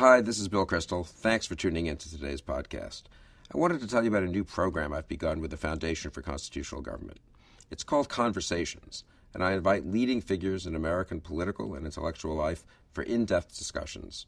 Hi, this is Bill Kristol. Thanks for tuning in to today's podcast. I wanted to tell you about a new program I've begun with the Foundation for Constitutional Government. It's called Conversations, and I invite leading figures in American political and intellectual life for in depth discussions.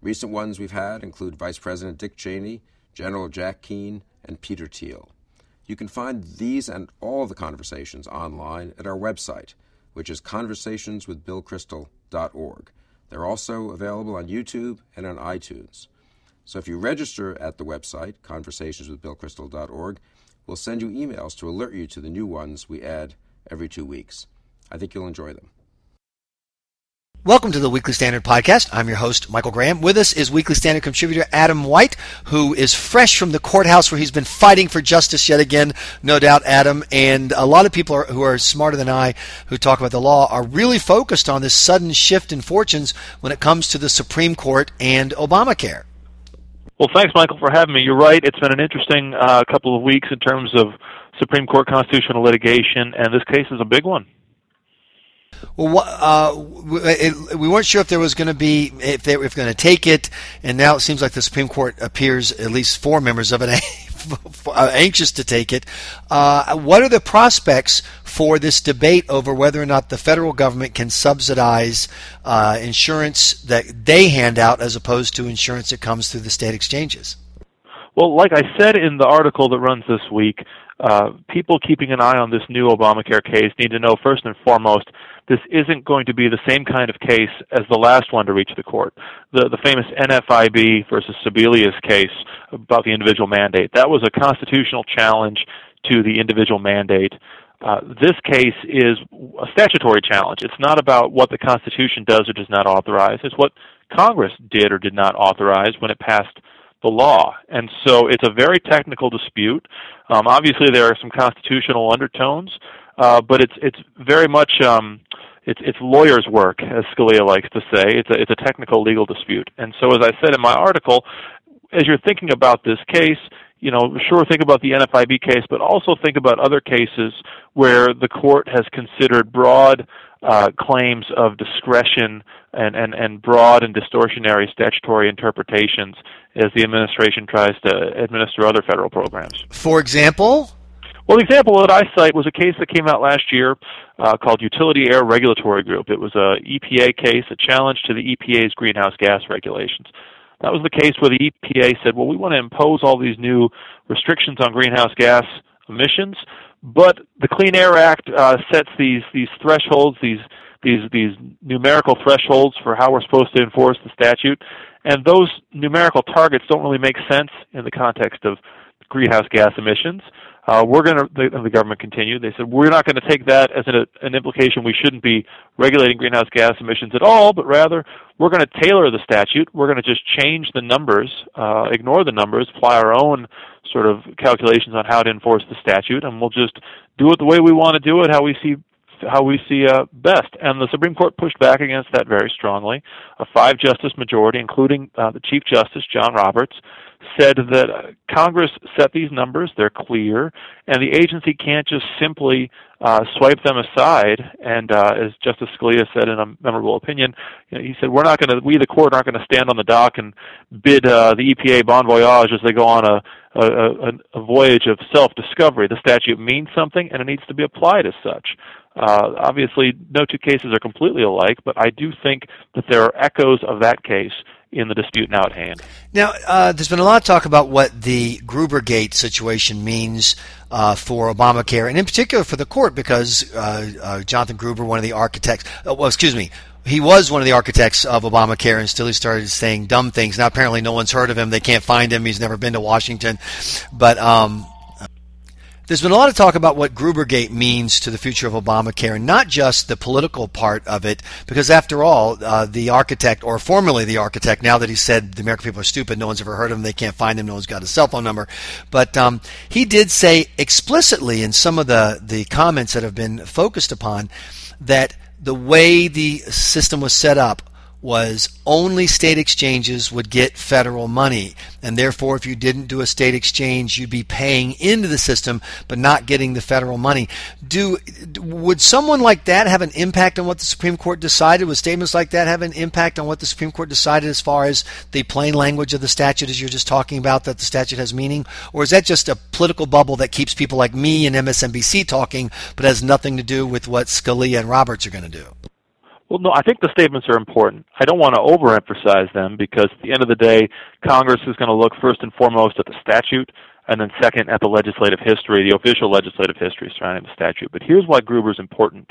Recent ones we've had include Vice President Dick Cheney, General Jack Keane, and Peter Thiel. You can find these and all the conversations online at our website, which is conversationswithbillkristol.org. They're also available on YouTube and on iTunes. So if you register at the website, conversationswithbillkristol.org, we'll send you emails to alert you to the new ones we add every two weeks. I think you'll enjoy them. Welcome to the Weekly Standard Podcast. I'm your host, Michael Graham. With us is Weekly Standard contributor Adam White, who is fresh from the courthouse where he's been fighting for justice yet again, no doubt, Adam. And a lot of people are, who are smarter than I, who talk about the law, are really focused on this sudden shift in fortunes when it comes to the Supreme Court and Obamacare. Well, thanks, Michael, for having me. You're right. It's been an interesting uh, couple of weeks in terms of Supreme Court constitutional litigation, and this case is a big one. Well, uh, we weren't sure if there was going to be if they were going to take it, and now it seems like the Supreme Court appears at least four members of it anxious to take it. Uh, what are the prospects for this debate over whether or not the federal government can subsidize uh, insurance that they hand out as opposed to insurance that comes through the state exchanges? Well, like I said in the article that runs this week, uh, people keeping an eye on this new Obamacare case need to know first and foremost this isn't going to be the same kind of case as the last one to reach the court. The, the famous NFIB versus Sebelius case about the individual mandate. That was a constitutional challenge to the individual mandate. Uh, this case is a statutory challenge. It's not about what the Constitution does or does not authorize. It's what Congress did or did not authorize when it passed the law. And so it's a very technical dispute. Um, obviously, there are some constitutional undertones, uh, but it's it's very much um, it's it's lawyers' work, as Scalia likes to say. It's a it's a technical legal dispute. And so, as I said in my article, as you're thinking about this case, you know, sure think about the NFIB case, but also think about other cases where the court has considered broad uh, claims of discretion and, and, and broad and distortionary statutory interpretations as the administration tries to administer other federal programs. For example? Well, the example that I cite was a case that came out last year uh, called Utility Air Regulatory Group. It was a EPA case, a challenge to the EPA's greenhouse gas regulations. That was the case where the EPA said, well, we want to impose all these new restrictions on greenhouse gas emissions, but the Clean Air Act uh, sets these these thresholds, these these these numerical thresholds for how we're supposed to enforce the statute, and those numerical targets don't really make sense in the context of greenhouse gas emissions. Uh, we're going to, the, the, government continued, they said, we're not going to take that as an, an implication we shouldn't be regulating greenhouse gas emissions at all, but rather we're going to tailor the statute. We're going to just change the numbers, uh, ignore the numbers, apply our own sort of calculations on how to enforce the statute, and we'll just do it the way we want to do it, how we see how we see uh, best. And the Supreme Court pushed back against that very strongly. A five justice majority, including uh, the Chief Justice, John Roberts, said that Congress set these numbers, they're clear, and the agency can't just simply uh, swipe them aside. And uh, as Justice Scalia said in a memorable opinion, you know, he said, "We're not going to, we the court aren't going to stand on the dock and bid uh, the EPA bon voyage as they go on a, a, a voyage of self-discovery. The statute means something, and it needs to be applied as such." Uh, obviously, no two cases are completely alike, but I do think that there are echoes of that case in the dispute now at hand. Now, uh, there's been a lot of talk about what the Grubergate situation means uh, for Obamacare, and in particular for the court, because uh, uh Jonathan Gruber, one of the architects, uh, well, excuse me, he was one of the architects of Obamacare, and still he started saying dumb things. Now, apparently, no one's heard of him. They can't find him. He's never been to Washington, but. Um, there's been a lot of talk about what Grubergate means to the future of Obamacare, and not just the political part of it, because after all, uh, the architect, or formerly the architect, now that he said the American people are stupid, no one's ever heard of him, they can't find him, no one's got his cell phone number, but um, he did say explicitly in some of the, the comments that have been focused upon that the way the system was set up was only state exchanges would get federal money. And therefore, if you didn't do a state exchange, you'd be paying into the system but not getting the federal money. Do would someone like that have an impact on what the Supreme Court decided? Would statements like that have an impact on what the Supreme Court decided as far as the plain language of the statute as you're just talking about that the statute has meaning? Or is that just a political bubble that keeps people like me and MSNBC talking but has nothing to do with what Scalia and Roberts are going to do? Well, no, I think the statements are important. I don't want to overemphasize them because at the end of the day, Congress is going to look first and foremost at the statute and then second at the legislative history, the official legislative history surrounding the statute. But here's why Gruber is important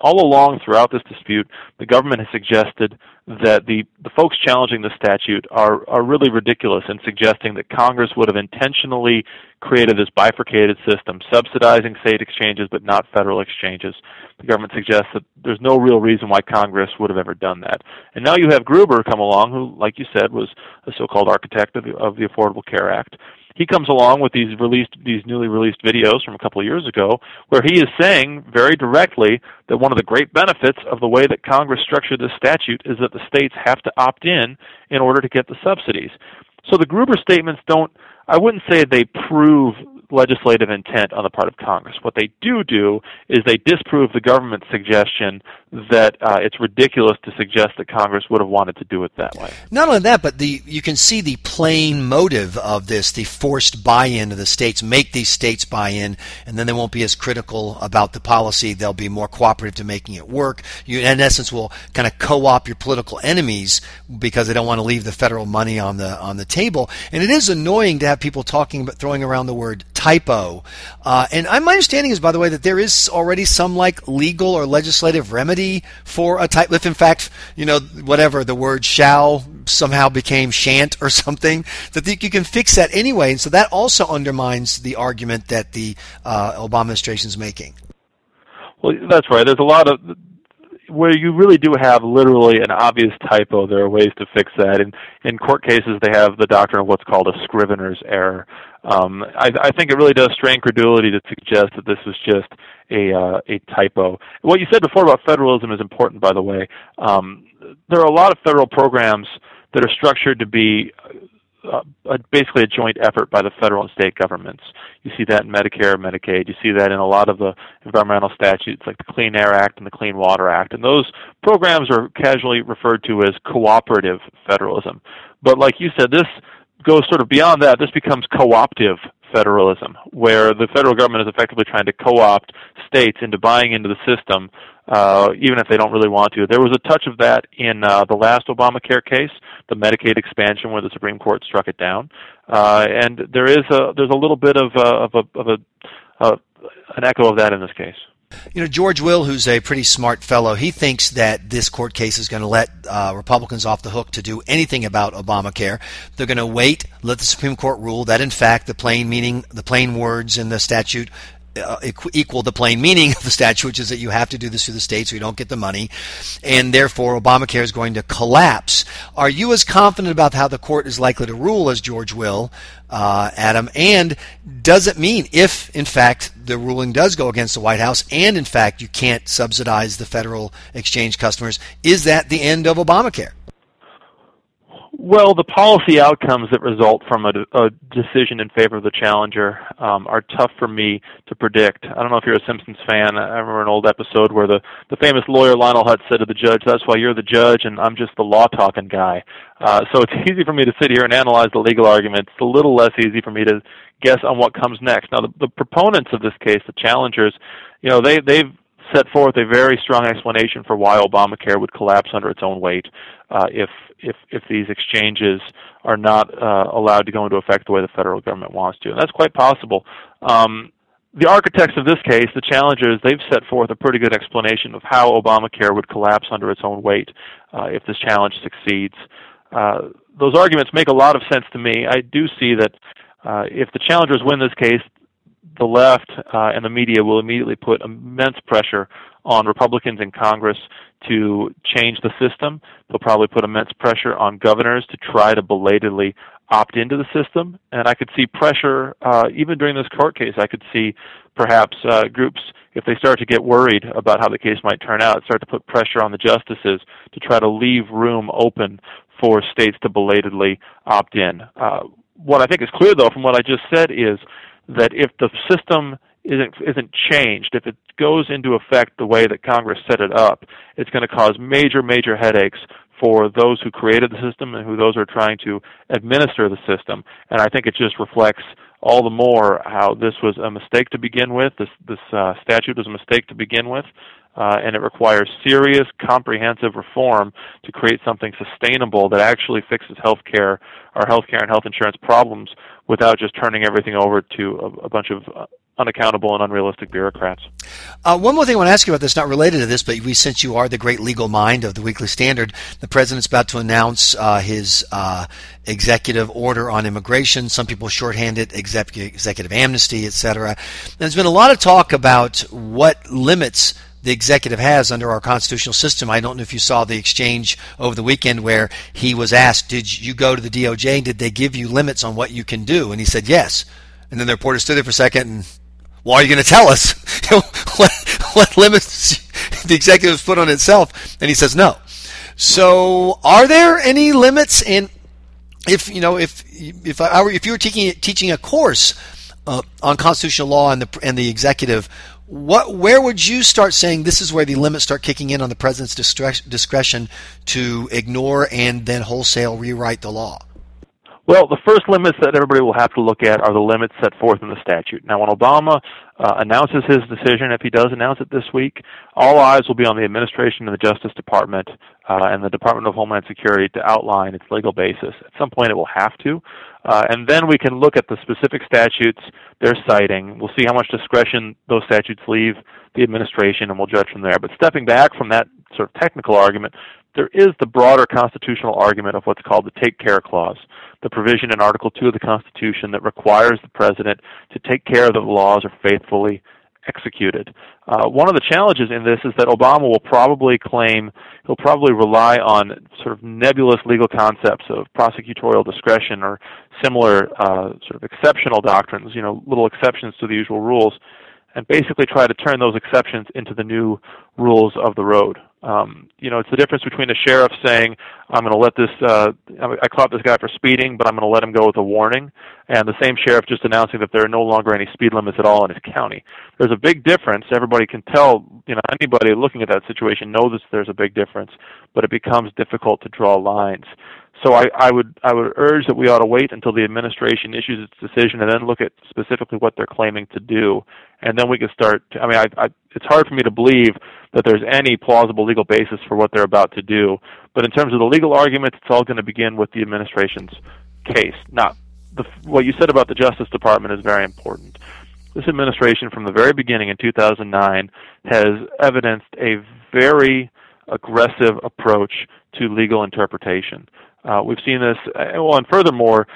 all along throughout this dispute, the government has suggested that the, the folks challenging the statute are, are really ridiculous in suggesting that Congress would have intentionally created this bifurcated system, subsidizing state exchanges but not federal exchanges. The government suggests that there's no real reason why Congress would have ever done that. And now you have Gruber come along, who, like you said, was a so-called architect of the, of the Affordable Care Act, he comes along with these released these newly released videos from a couple of years ago where he is saying very directly that one of the great benefits of the way that Congress structured this statute is that the states have to opt in in order to get the subsidies. So the Gruber statements don't I wouldn't say they prove legislative intent on the part of Congress. What they do do is they disprove the government's suggestion that uh, it's ridiculous to suggest that Congress would have wanted to do it that way. Not only that, but the you can see the plain motive of this, the forced buy-in of the states, make these states buy in, and then they won't be as critical about the policy. They'll be more cooperative to making it work. You, in essence, will kind of co-op your political enemies because they don't want to leave the federal money on the on the table. And it is annoying to have people talking about throwing around the word typo. Uh, and my understanding is, by the way, that there is already some like legal or legislative remedy for a type. If in fact, you know, whatever the word shall somehow became shan't or something, that you can fix that anyway. And so that also undermines the argument that the uh, Obama administration is making. Well, that's right. There's a lot of where you really do have literally an obvious typo, there are ways to fix that. In in court cases, they have the doctrine of what's called a scrivener's error. Um, I, I think it really does strain credulity to suggest that this was just a uh, a typo. What you said before about federalism is important, by the way. Um, there are a lot of federal programs that are structured to be uh, basically a joint effort by the federal and state governments. You see that in Medicare, Medicaid. You see that in a lot of the environmental statutes like the Clean Air Act and the Clean Water Act. And those programs are casually referred to as cooperative federalism. But like you said, this goes sort of beyond that. This becomes co-optive federalism, where the federal government is effectively trying to co-opt states into buying into the system, uh, even if they don't really want to. There was a touch of that in uh, the last Obamacare case, the Medicaid expansion, where the Supreme Court struck it down, uh, and there is a there's a little bit of a, of a, of a uh, an echo of that in this case. You know, George Will, who's a pretty smart fellow, he thinks that this court case is going to let uh, Republicans off the hook to do anything about Obamacare. They're going to wait, let the Supreme Court rule that, in fact, the plain meaning, the plain words in the statute uh, equal the plain meaning of the statute, which is that you have to do this through the states or you don't get the money, and therefore Obamacare is going to collapse. Are you as confident about how the court is likely to rule as George Will, uh, Adam? And does it mean if, in fact, the ruling does go against the White House, and in fact you can't subsidize the federal exchange customers, is that the end of Obamacare? Well, the policy outcomes that result from a, a decision in favor of the challenger um, are tough for me to predict. I don't know if you're a Simpsons fan. I remember an old episode where the, the famous lawyer Lionel Hutz said to the judge, "That's why you're the judge, and I'm just the law talking guy." Uh, so it's easy for me to sit here and analyze the legal arguments. It's a little less easy for me to guess on what comes next. Now, the, the proponents of this case, the challengers, you know, they they've set forth a very strong explanation for why Obamacare would collapse under its own weight uh, if if if these exchanges are not uh, allowed to go into effect the way the federal government wants to, and that's quite possible. Um, the architects of this case, the challengers, they've set forth a pretty good explanation of how Obamacare would collapse under its own weight uh, if this challenge succeeds. Uh, those arguments make a lot of sense to me. I do see that uh, if the challengers win this case, the left uh, and the media will immediately put immense pressure on Republicans in Congress to change the system. They'll probably put immense pressure on governors to try to belatedly opt into the system, and I could see pressure uh, even during this court case. I could see perhaps uh, groups, if they start to get worried about how the case might turn out, start to put pressure on the justices to try to leave room open for states to belatedly opt in. Uh, what I think is clear, though, from what I just said, is that if the system isn't isn't changed, if it goes into effect the way that Congress set it up, it's going to cause major, major headaches for those who created the system and who those are trying to administer the system. And I think it just reflects all the more how this was a mistake to begin with. This this uh, statute was a mistake to begin with, uh, and it requires serious, comprehensive reform to create something sustainable that actually fixes healthcare, our healthcare and health insurance problems, without just turning everything over to a, a bunch of uh, unaccountable and unrealistic bureaucrats. Uh, one more thing I want to ask you about this, not related to this, but we, since you are the great legal mind of the Weekly Standard, the president's about to announce uh, his uh, executive order on immigration. Some people shorthand it executive, executive amnesty, etc. There's been a lot of talk about what limits the executive has under our constitutional system. I don't know if you saw the exchange over the weekend where he was asked, Did you go to the DOJ and did they give you limits on what you can do? And he said, Yes. And then the reporter stood there for a second and why are you going to tell us what, what limits the executive has put on itself? And he says no. So, are there any limits? And if you know, if if I were, if you were teaching teaching a course uh, on constitutional law and the and the executive, what where would you start saying this is where the limits start kicking in on the president's discretion to ignore and then wholesale rewrite the law? Well, the first limits that everybody will have to look at are the limits set forth in the statute. Now, when Obama uh, announces his decision, if he does announce it this week, all eyes will be on the administration of the Justice Department uh, and the Department of Homeland Security to outline its legal basis. At some point, it will have to. Uh, and then we can look at the specific statutes they're citing. We'll see how much discretion those statutes leave the administration, and we'll judge from there. But stepping back from that sort of technical argument, there is the broader constitutional argument of what's called the Take Care Clause, the provision in Article 2 of the Constitution that requires the President to take care that the laws are faithfully executed. Uh, one of the challenges in this is that Obama will probably claim, he'll probably rely on sort of nebulous legal concepts of prosecutorial discretion or similar uh, sort of exceptional doctrines, you know, little exceptions to the usual rules, and basically try to turn those exceptions into the new rules of the road. Um, you know, it's the difference between a sheriff saying, "I'm going to let this, uh, I caught this guy for speeding, but I'm going to let him go with a warning," and the same sheriff just announcing that there are no longer any speed limits at all in his county. There's a big difference. Everybody can tell. You know, anybody looking at that situation knows that there's a big difference, but it becomes difficult to draw lines. So I, I would I would urge that we ought to wait until the administration issues its decision and then look at specifically what they're claiming to do, and then we can start. To, I mean, I, I, it's hard for me to believe that there's any plausible legal basis for what they're about to do. But in terms of the legal arguments, it's all going to begin with the administration's case. Not the, what you said about the Justice Department is very important. This administration, from the very beginning in 2009, has evidenced a very aggressive approach to legal interpretation. Uh, we've seen this, uh, well, and furthermore,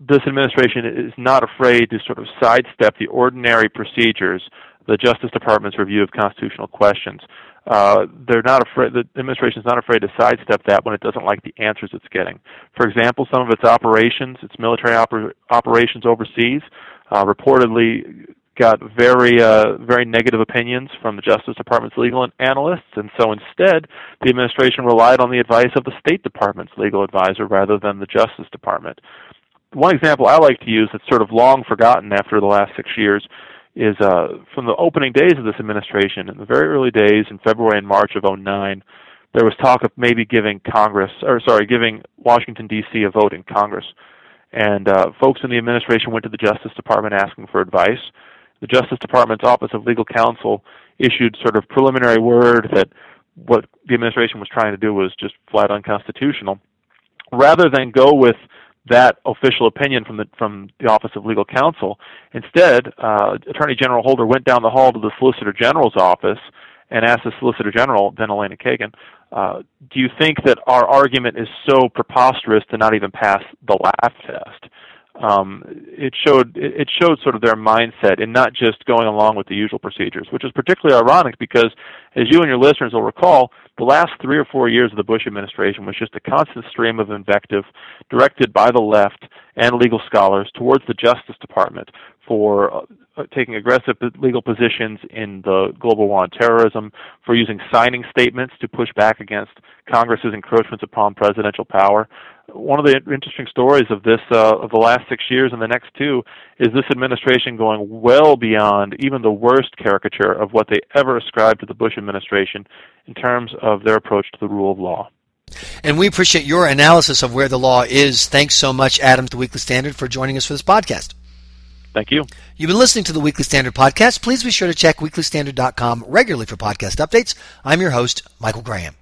this administration is not afraid to sort of sidestep the ordinary procedures, the Justice Department's review of constitutional questions. Uh, they're not afraid. The administration is not afraid to sidestep that when it doesn't like the answers it's getting. For example, some of its operations, its military oper- operations overseas, uh, reportedly got very uh, very negative opinions from the Justice Department's legal analysts, and so instead, the administration relied on the advice of the State Department's legal advisor rather than the Justice Department. One example I like to use that's sort of long forgotten after the last six years is uh, from the opening days of this administration, in the very early days in February and March of 09, there was talk of maybe giving Congress, or sorry, giving Washington D.C. a vote in Congress. And uh, folks in the administration went to the Justice Department asking for advice the Justice Department's Office of Legal Counsel issued sort of preliminary word that what the administration was trying to do was just flat unconstitutional. Rather than go with that official opinion from the from the Office of Legal Counsel, instead, uh, Attorney General Holder went down the hall to the Solicitor General's office and asked the Solicitor General, then Elena Kagan, uh, "Do you think that our argument is so preposterous to not even pass the laugh test?" Um, it showed it showed sort of their mindset in not just going along with the usual procedures, which is particularly ironic because, as you and your listeners will recall, the last three or four years of the Bush administration was just a constant stream of invective directed by the left and legal scholars towards the Justice Department for uh, taking aggressive legal positions in the global war on terrorism, for using signing statements to push back against Congress's encroachments upon presidential power. One of the interesting stories of this uh, of the last six years and the next two is this administration going well beyond even the worst caricature of what they ever ascribed to the Bush administration in terms of their approach to the rule of law. And we appreciate your analysis of where the law is. Thanks so much, Adam, the Weekly Standard, for joining us for this podcast. Thank you. You've been listening to the Weekly Standard podcast. Please be sure to check weeklystandard.com regularly for podcast updates. I'm your host, Michael Graham.